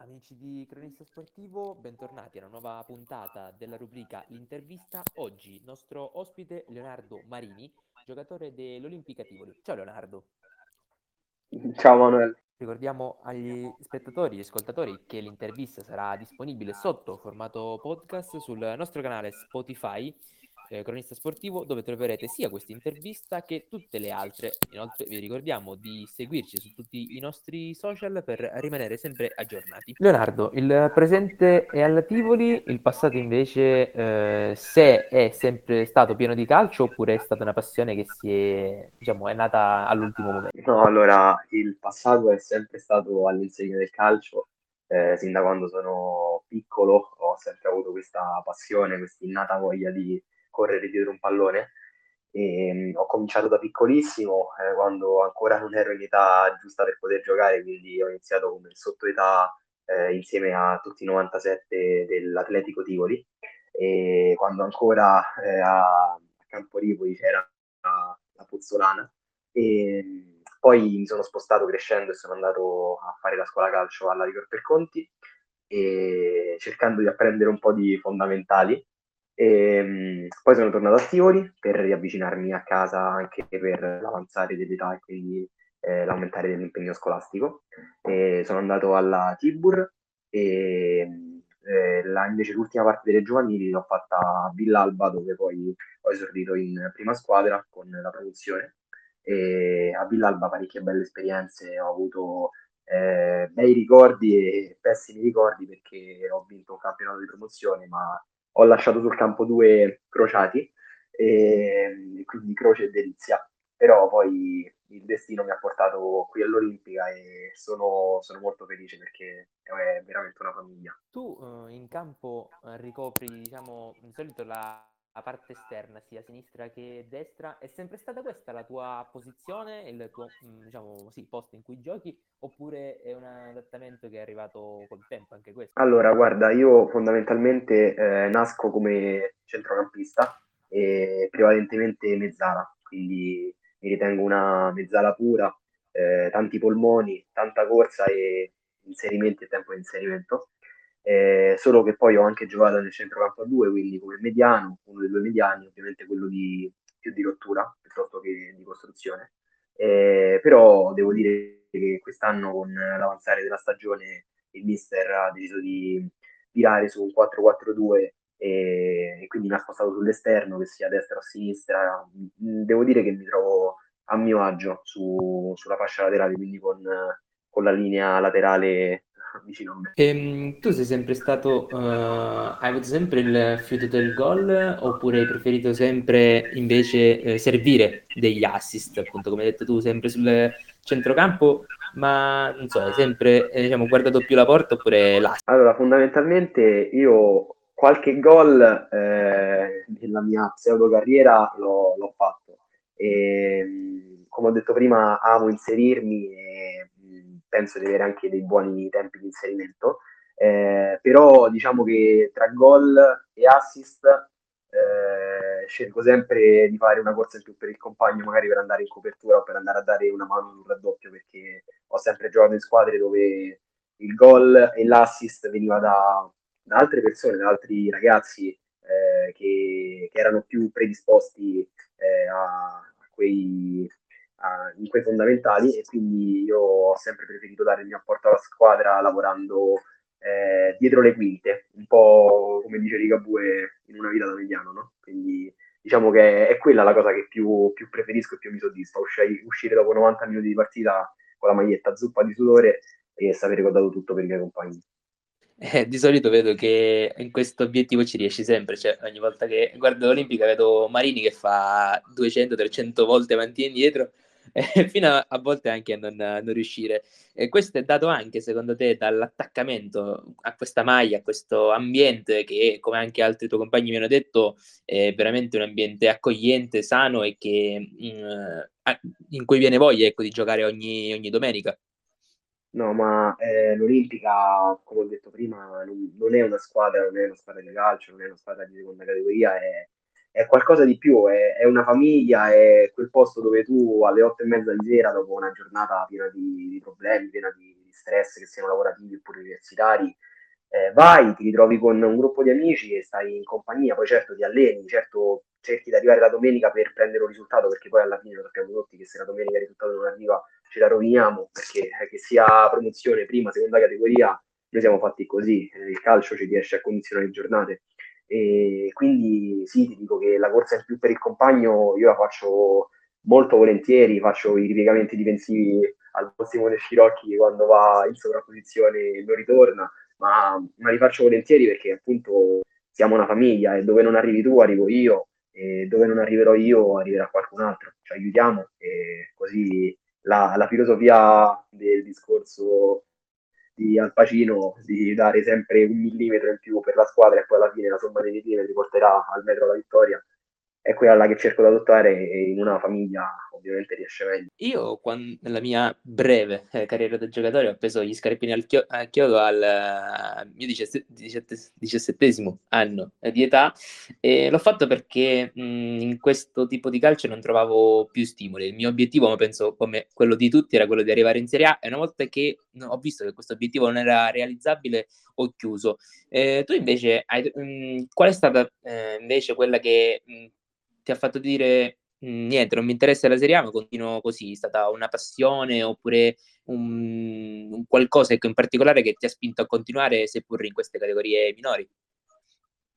Amici di Cronista Sportivo, bentornati a una nuova puntata della rubrica L'intervista. Oggi nostro ospite Leonardo Marini, giocatore dell'Olimpica Tivoli. Ciao Leonardo. Ciao Manuel. Ricordiamo agli spettatori e ascoltatori che l'intervista sarà disponibile sotto formato podcast sul nostro canale Spotify eh, cronista sportivo, dove troverete sia questa intervista che tutte le altre. Inoltre vi ricordiamo di seguirci su tutti i nostri social per rimanere sempre aggiornati. Leonardo, il presente è alla Tivoli, il passato invece eh, se è sempre stato pieno di calcio oppure è stata una passione che si è, diciamo, è nata all'ultimo momento? No, allora il passato è sempre stato all'insegna del calcio. Eh, sin da quando sono piccolo ho sempre avuto questa passione, questa innata voglia di, correre dietro un pallone. E, mh, ho cominciato da piccolissimo, eh, quando ancora non ero in età giusta per poter giocare, quindi ho iniziato come sottoetà eh, insieme a tutti i 97 dell'Atletico Tivoli. E quando ancora eh, a, a Camporivoli c'era la, la Puzzolana. E, poi mi sono spostato crescendo e sono andato a fare la scuola calcio alla Rigor per Conti e cercando di apprendere un po' di fondamentali e, ehm, poi sono tornato a Tivoli per riavvicinarmi a casa anche per l'avanzare dell'età e quindi eh, l'aumentare dell'impegno scolastico. E sono andato alla Tibur e eh, la, invece l'ultima parte delle giovanili l'ho fatta a Villalba dove poi ho esordito in prima squadra con la promozione. E a Villalba parecchie belle esperienze, ho avuto eh, bei ricordi e pessimi ricordi perché ho vinto un campionato di promozione ma ho lasciato sul campo due crociati, e, quindi croce e delizia. Però poi il destino mi ha portato qui all'Olimpica e sono, sono molto felice perché è veramente una famiglia. Tu uh, in campo uh, ricopri, diciamo, di solito la la parte esterna, sia sinistra che destra, è sempre stata questa la tua posizione, il tuo mm, diciamo, sì, posto in cui giochi, oppure è un adattamento che è arrivato col tempo anche questo? Allora, guarda, io fondamentalmente eh, nasco come centrocampista e prevalentemente mezzala, quindi mi ritengo una mezzala pura, eh, tanti polmoni, tanta corsa e inserimenti e tempo di inserimento eh, solo che poi ho anche giocato nel centrocampo a due, quindi come mediano, uno dei due mediani, ovviamente quello di, più di rottura piuttosto che di costruzione. Eh, però devo dire che quest'anno con l'avanzare della stagione il mister ha deciso di tirare su un 4-4-2 e, e quindi mi ha spostato sull'esterno, che sia a destra o a sinistra. Devo dire che mi trovo a mio agio su, sulla fascia laterale, quindi con, con la linea laterale vicino a me. Ehm, tu sei sempre stato, uh, hai avuto sempre il fiuto del gol oppure hai preferito sempre invece eh, servire degli assist, appunto come hai detto tu, sempre sul centrocampo, ma non so, hai sempre eh, diciamo, guardato più la porta oppure l'assist? Allora, fondamentalmente io qualche gol eh, nella mia pseudo carriera l'ho, l'ho fatto. E, come ho detto prima, amo inserirmi e penso di avere anche dei buoni tempi di inserimento, eh, però diciamo che tra gol e assist eh, scelgo sempre di fare una corsa in più per il compagno, magari per andare in copertura o per andare a dare una mano sul raddoppio, perché ho sempre giocato in squadre dove il gol e l'assist veniva da, da altre persone, da altri ragazzi eh, che, che, erano più predisposti eh, a, a, quei, in quei fondamentali e quindi io ho sempre preferito dare il mio apporto alla squadra lavorando eh, dietro le quinte, un po' come dice Rigabue in una vita da mediano, no? Quindi diciamo che è quella la cosa che più, più preferisco e più mi soddisfa, uscire, uscire dopo 90 minuti di partita con la maglietta zuppa di sudore e sapere che ho dato tutto per i miei compagni. Eh, di solito vedo che in questo obiettivo ci riesci sempre, cioè ogni volta che guardo l'Olimpica vedo Marini che fa 200-300 volte avanti e indietro fino a, a, volte anche a non, non riuscire. E questo è dato anche, secondo te, dall'attaccamento a questa maglia, a questo ambiente che, come anche altri tuoi compagni mi hanno detto, è veramente un ambiente accogliente, sano e che, mh, mm, in cui viene voglia ecco, di giocare ogni, ogni domenica. No, ma eh, l'Olimpica, come ho detto prima, non, non, è una squadra, non è una squadra di calcio, non è una squadra di seconda categoria, è, è qualcosa di più, è, è, una famiglia, è quel posto dove tu alle otto e mezza di sera, dopo una giornata piena di, di problemi, piena di, di, stress che siano lavorativi oppure universitari, eh, vai, ti ritrovi con un gruppo di amici e stai in compagnia, poi certo ti alleni, certo cerchi di arrivare la domenica per prendere un risultato, perché poi alla fine lo sappiamo tutti che se la domenica il risultato non arriva ce la roviniamo, perché eh, che sia promozione, prima, seconda categoria, noi siamo fatti così, eh, il calcio ci riesce a condizionare le giornate. E quindi sì, ti dico che la corsa in più per il compagno io la faccio molto volentieri, faccio i ripiegamenti difensivi al Simone Scirocchi quando va in sovrapposizione e non ritorna, ma, ma li faccio volentieri perché appunto siamo una famiglia e dove non arrivi tu arrivo io e dove non arriverò io arriverà qualcun altro, ci aiutiamo e così la, la filosofia del discorso di Al Pacino di dare sempre un millimetro in più per la squadra e poi alla fine la somma dei millimetri porterà al metro alla vittoria è quella che cerco di adottare e in una famiglia ovviamente riesce meglio. Io quando, nella mia breve eh, carriera da giocatore ho preso gli scarpini al, chio- al chiodo al uh, mio diciassettesimo anno di età e l'ho fatto perché mh, in questo tipo di calcio non trovavo più stimoli. Il mio obiettivo, ma penso come quello di tutti, era quello di arrivare in Serie A e una volta che ho visto che questo obiettivo non era realizzabile ho chiuso. Eh, tu invece, hai, mh, qual è stata eh, invece quella che... Mh, ti ha fatto dire mhmm, niente, non mi interessa la Serie A, ma continuo così? È stata una passione oppure un, un qualcosa ecco, in particolare che ti ha spinto a continuare, seppur in queste categorie minori?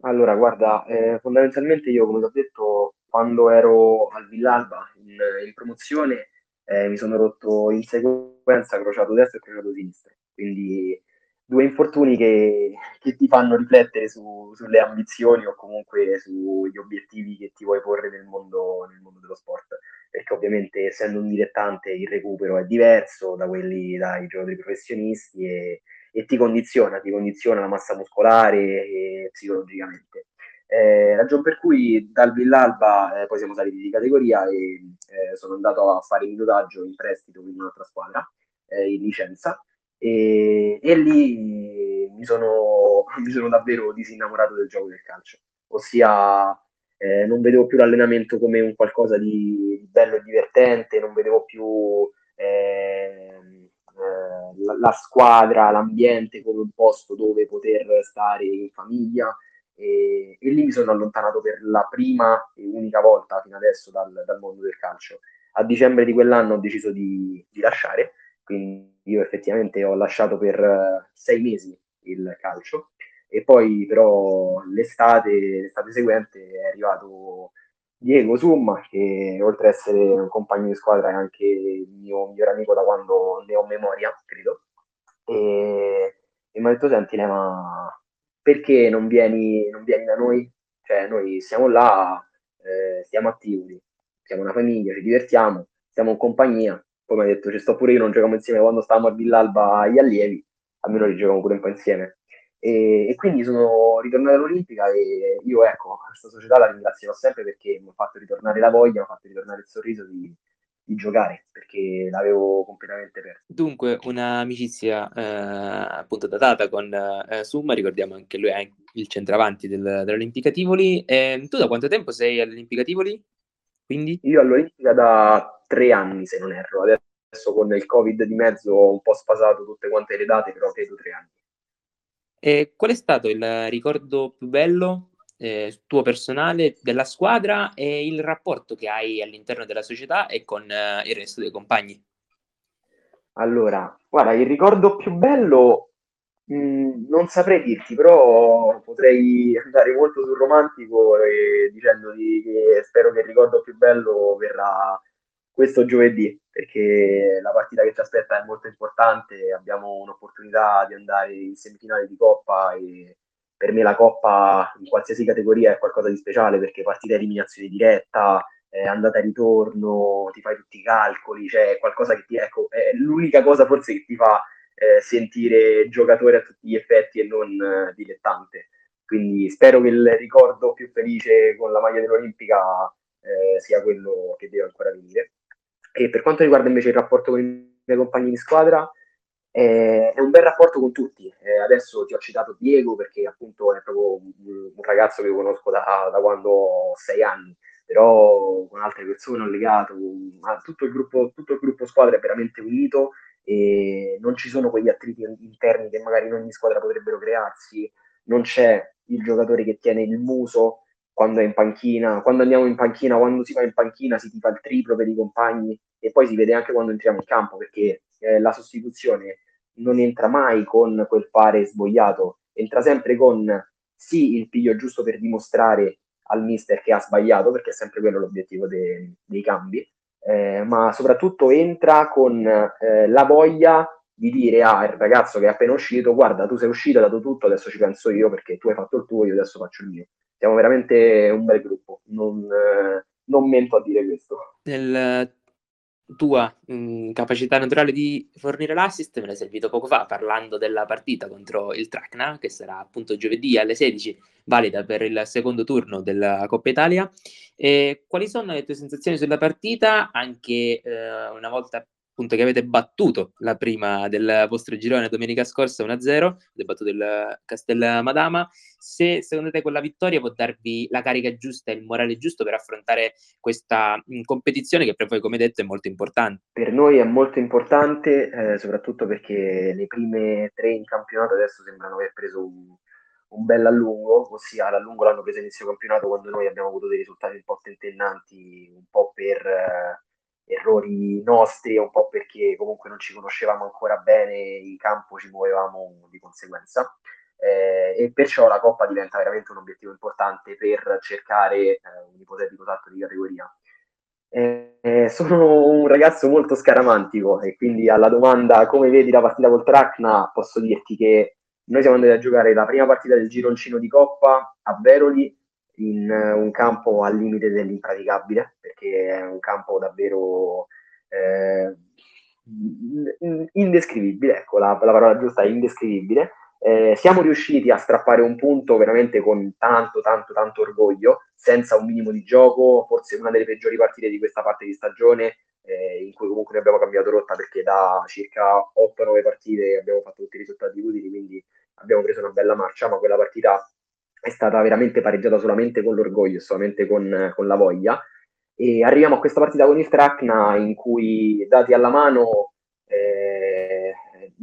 Allora, guarda, eh, fondamentalmente io, come ti ho detto, quando ero al Villalba in, in promozione, eh, mi sono rotto in sequenza crociato destro e crociato sinistro. Quindi due infortuni che, che ti fanno riflettere su, sulle ambizioni o comunque sugli obiettivi che ti vuoi porre nel mondo, nel mondo dello sport. Perché ovviamente essendo un dilettante il recupero è diverso da quelli dai giocatori professionisti e, e ti condiziona, ti condiziona la massa muscolare e psicologicamente. Eh, ragione per cui dal Villalba eh, poi siamo saliti di categoria e eh, sono andato a fare minutaggio in prestito in un'altra squadra eh, in licenza e, e lì mi sono, mi sono, davvero disinnamorato del gioco del calcio, ossia eh, non vedevo più l'allenamento come un qualcosa di bello e divertente, non vedevo più eh, eh, la, la, squadra, l'ambiente come un posto dove poter stare in famiglia. E, e, lì mi sono allontanato per la prima e unica volta fino adesso dal, dal mondo del calcio. A dicembre di quell'anno ho deciso di, di lasciare quindi io effettivamente ho lasciato per uh, sei mesi il calcio. E poi però l'estate, l'estate seguente è arrivato Diego Summa che oltre ad essere un compagno di squadra è anche il mio migliore amico da quando ne ho memoria, credo, e, e mi ha detto senti ma perché non vieni, non vieni da noi? Cioè noi siamo là, eh, stiamo attivi, siamo una famiglia, ci divertiamo, siamo in compagnia, come hai detto, ci sto pure io, non giochiamo insieme quando stavamo a Villalba agli allievi, almeno li giochiamo pure un po' insieme. E, e, quindi sono ritornato all'Olimpica e io ecco, questa società la ringrazierò sempre perché mi ha fatto ritornare la voglia, mi ha fatto ritornare il sorriso di, di giocare perché l'avevo completamente perso. Dunque, un'amicizia eh, appunto datata con eh, Summa, ricordiamo anche lui è il centravanti del, dell'Olimpica Tivoli. Eh, tu da quanto tempo sei all'Olimpica Tivoli? Quindi? Io all'Olimpica da tre anni, se non erro. Adesso con il Covid di mezzo ho un po' spasato tutte quante le date, però credo tre anni. E qual è stato il ricordo più bello eh, tuo personale della squadra e il rapporto che hai all'interno della società e con eh, il resto dei compagni? Allora, guarda, il ricordo più bello mh, mm, non saprei dirti, però potrei andare molto sul romantico e dicendoti che spero che il ricordo più bello verrà questo giovedì, perché la partita che ci aspetta è molto importante, abbiamo un'opportunità di andare in semifinale di Coppa e per me la Coppa in qualsiasi categoria è qualcosa di speciale perché partita eliminazione diretta, eh, andata e ritorno, ti fai tutti i calcoli, cioè qualcosa che ti, ecco, è l'unica cosa forse che ti fa eh, sentire giocatore a tutti gli effetti e non eh, dilettante. Quindi spero che il ricordo più felice con la maglia dell'Olimpica eh, sia quello che deve ancora venire. E per quanto riguarda invece il rapporto con i miei compagni di squadra, eh, è un bel rapporto con tutti. Eh, adesso ti ho citato Diego perché appunto è proprio un, un ragazzo che conosco da, da, quando ho sei anni, però con altre persone ho legato, tutto il gruppo, tutto il gruppo squadra è veramente unito e non ci sono quegli attriti interni che magari in ogni squadra potrebbero crearsi, non c'è il giocatore che tiene il muso quando è in panchina, quando andiamo in panchina, quando si va in panchina si tifa il triplo per i compagni e poi si vede anche quando entriamo in campo perché eh, la sostituzione non entra mai con quel fare svogliato, entra sempre con sì il piglio giusto per dimostrare al mister che ha sbagliato, perché è sempre quello l'obiettivo de- dei cambi, eh, ma soprattutto entra con eh, la voglia di dire al ah, ragazzo che è appena uscito, guarda, tu sei uscito, hai dato tutto, adesso ci penso io perché tu hai fatto il tuo, io adesso faccio il mio. Siamo veramente un bel gruppo, non, eh, non mento a dire questo. Nel tua mh, capacità naturale di fornire l'assist me l'hai servito poco fa parlando della partita contro il Tracna che sarà appunto giovedì alle 16 valida per il secondo turno della Coppa Italia. E quali sono le tue sensazioni sulla partita? Anche eh, una volta appunto che avete battuto la prima del vostro girone domenica scorsa 1-0, avete battuto il Castel Madama, se secondo te quella vittoria può darvi la carica giusta e il morale giusto per affrontare questa competizione che per voi, come detto, è molto importante. Per noi è molto importante, eh, soprattutto perché le prime tre in campionato adesso sembrano aver preso un, un bel allungo, ossia l'allungo l'hanno preso inizio campionato quando noi abbiamo avuto dei risultati un po' tentennanti, un po' per... Eh, errori nostri, un po' perché comunque non ci conoscevamo ancora bene, in campo ci muovevamo di conseguenza. Eh, e perciò la Coppa diventa veramente un obiettivo importante per cercare eh, un ipotetico salto di categoria. Eh, sono un ragazzo molto scaramantico e quindi alla domanda come vedi la partita col Tracna posso dirti che noi siamo andati a giocare la prima partita del gironcino di Coppa a Veroli in un campo al limite dell'impraticabile, perché è un campo davvero eh, indescrivibile, ecco la, la, parola giusta è indescrivibile. Eh, siamo riusciti a strappare un punto veramente con tanto, tanto, tanto orgoglio, senza un minimo di gioco, forse una delle peggiori partite di questa parte di stagione, eh, in cui comunque noi abbiamo cambiato rotta perché da circa 8-9 partite abbiamo fatto tutti i risultati utili, quindi abbiamo preso una bella marcia, ma quella partita è stata veramente pareggiata solamente con l'orgoglio, solamente con, con la voglia. E arriviamo a questa partita con il Tracna in cui, dati alla mano, eh,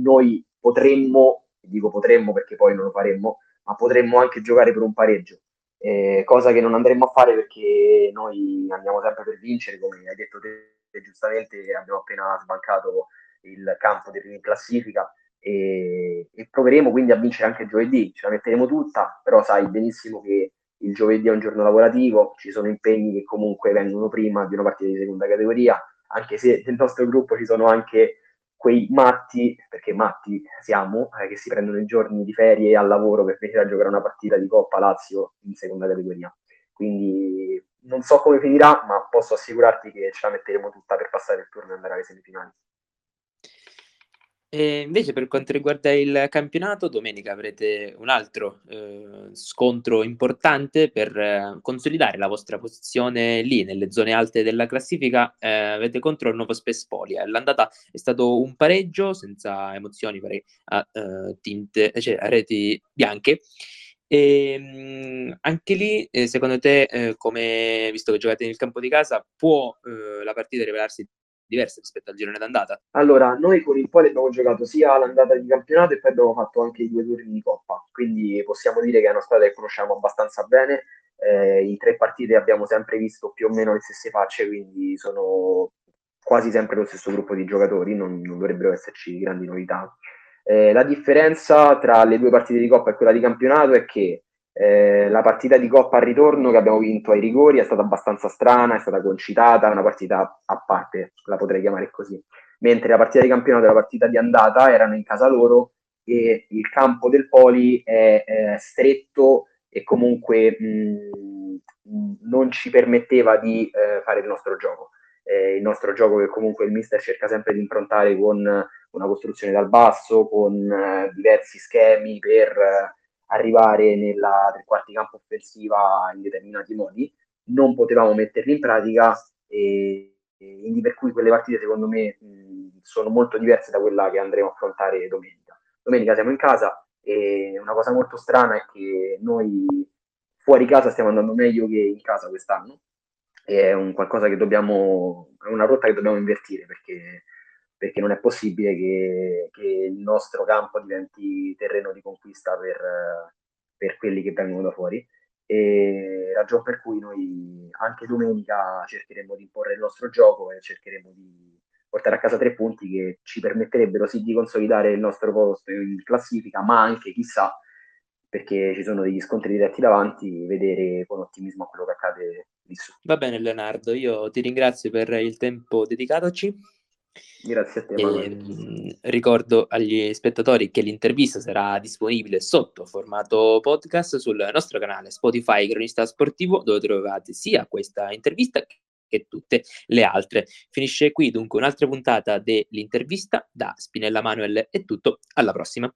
noi potremmo, dico potremmo perché poi non lo faremmo, ma potremmo anche giocare per un pareggio, eh, cosa che non andremo a fare perché noi andiamo sempre per vincere, come hai detto te, giustamente abbiamo appena sbancato il campo dei primi in classifica e, e, proveremo quindi a vincere anche giovedì, ce la metteremo tutta, però sai benissimo che il giovedì è un giorno lavorativo, ci sono impegni che comunque vengono prima di una partita di seconda categoria, anche se nel nostro gruppo ci sono anche quei matti, perché matti siamo, eh, che si prendono i giorni di ferie al lavoro per venire a giocare una partita di Coppa Lazio in seconda categoria. Quindi non so come finirà, ma posso assicurarti che ce la metteremo tutta per passare il turno e andare alle semifinali. E invece per quanto riguarda il campionato, domenica avrete un altro eh, scontro importante per eh, consolidare la vostra posizione lì nelle zone alte della classifica. Eh, avete contro il Nuovo Spespolia. L'andata è stato un pareggio senza emozioni pare, a, uh, tinte, cioè, a reti bianche. E, mh, anche lì, eh, secondo te, eh, come visto che giocate nel campo di casa, può eh, la partita rivelarsi diverse rispetto al girone d'andata? Allora, noi con il Poli abbiamo giocato sia l'andata di campionato e poi abbiamo fatto anche i due turni di Coppa, quindi possiamo dire che è una squadra che conosciamo abbastanza bene. Eh, in tre partite abbiamo sempre visto più o meno le stesse facce, quindi sono quasi sempre lo stesso gruppo di giocatori, non, non dovrebbero esserci grandi novità. Eh, la differenza tra le due partite di Coppa e quella di campionato è che eh, la partita di Coppa al ritorno che abbiamo vinto ai rigori è stata abbastanza strana, è stata concitata, una partita a parte, la potrei chiamare così. Mentre la partita di campionato e la partita di andata erano in casa loro e il campo del Poli è, è stretto e comunque mh, non ci permetteva di eh, fare il nostro gioco. Eh, il nostro gioco che comunque il mister cerca sempre di improntare con una costruzione dal basso, con eh, diversi schemi per arrivare nella tre quarti campo offensiva in determinati modi, non potevamo metterli in pratica e, e quindi per cui quelle partite secondo me mh, sono molto diverse da quella che andremo a affrontare domenica. Domenica siamo in casa e una cosa molto strana è che noi fuori casa stiamo andando meglio che in casa quest'anno è un qualcosa che dobbiamo è una rotta che dobbiamo invertire perché perché non è possibile che, che il nostro campo diventi terreno di conquista per, per quelli che vengono da fuori. E ragione per cui noi anche domenica cercheremo di imporre il nostro gioco e cercheremo di portare a casa tre punti che ci permetterebbero sì di consolidare il nostro posto in classifica, ma anche chissà perché ci sono degli scontri diretti davanti, vedere con ottimismo quello che accade lì su. Va bene Leonardo, io ti ringrazio per il tempo dedicatoci. Grazie a te. E, ehm, ricordo agli spettatori che l'intervista sarà disponibile sotto formato podcast sul nostro canale Spotify Cronista Sportivo, dove trovate sia questa intervista che tutte le altre. Finisce qui dunque un'altra puntata dell'intervista. Da Spinella Manuel è tutto, alla prossima.